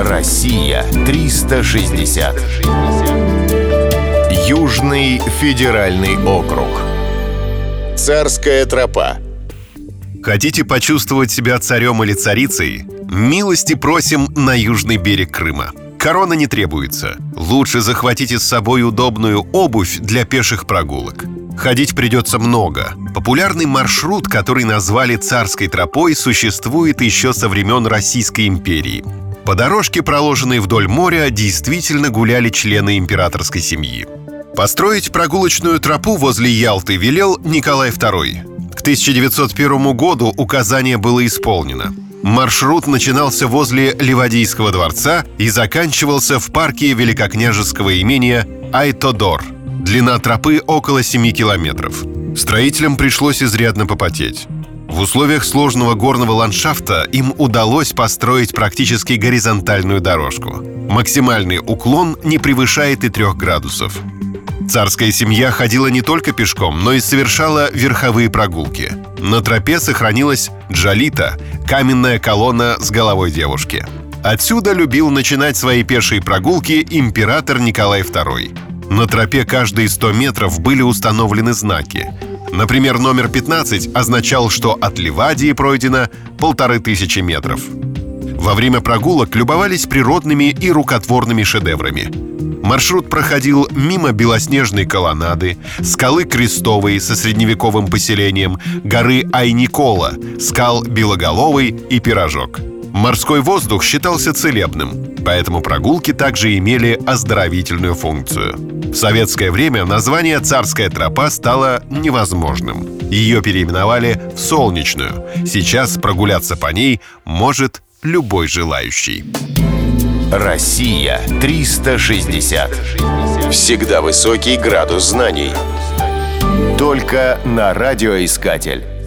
Россия 360. Южный федеральный округ. Царская тропа. Хотите почувствовать себя царем или царицей? Милости просим на южный берег Крыма. Корона не требуется. Лучше захватите с собой удобную обувь для пеших прогулок. Ходить придется много. Популярный маршрут, который назвали царской тропой, существует еще со времен Российской империи. По дорожке, проложенной вдоль моря, действительно гуляли члены императорской семьи. Построить прогулочную тропу возле Ялты велел Николай II. К 1901 году указание было исполнено. Маршрут начинался возле Ливадийского дворца и заканчивался в парке великокняжеского имения Айтодор – Длина тропы около 7 километров. Строителям пришлось изрядно попотеть. В условиях сложного горного ландшафта им удалось построить практически горизонтальную дорожку. Максимальный уклон не превышает и трех градусов. Царская семья ходила не только пешком, но и совершала верховые прогулки. На тропе сохранилась джалита – каменная колонна с головой девушки. Отсюда любил начинать свои пешие прогулки император Николай II. На тропе каждые 100 метров были установлены знаки. Например, номер 15 означал, что от Ливадии пройдено полторы тысячи метров. Во время прогулок любовались природными и рукотворными шедеврами. Маршрут проходил мимо белоснежной колоннады, скалы Крестовой со средневековым поселением, горы Айникола, скал Белоголовый и Пирожок – Морской воздух считался целебным, поэтому прогулки также имели оздоровительную функцию. В советское время название «Царская тропа» стало невозможным. Ее переименовали в «Солнечную». Сейчас прогуляться по ней может любой желающий. Россия 360. Всегда высокий градус знаний. Только на радиоискатель.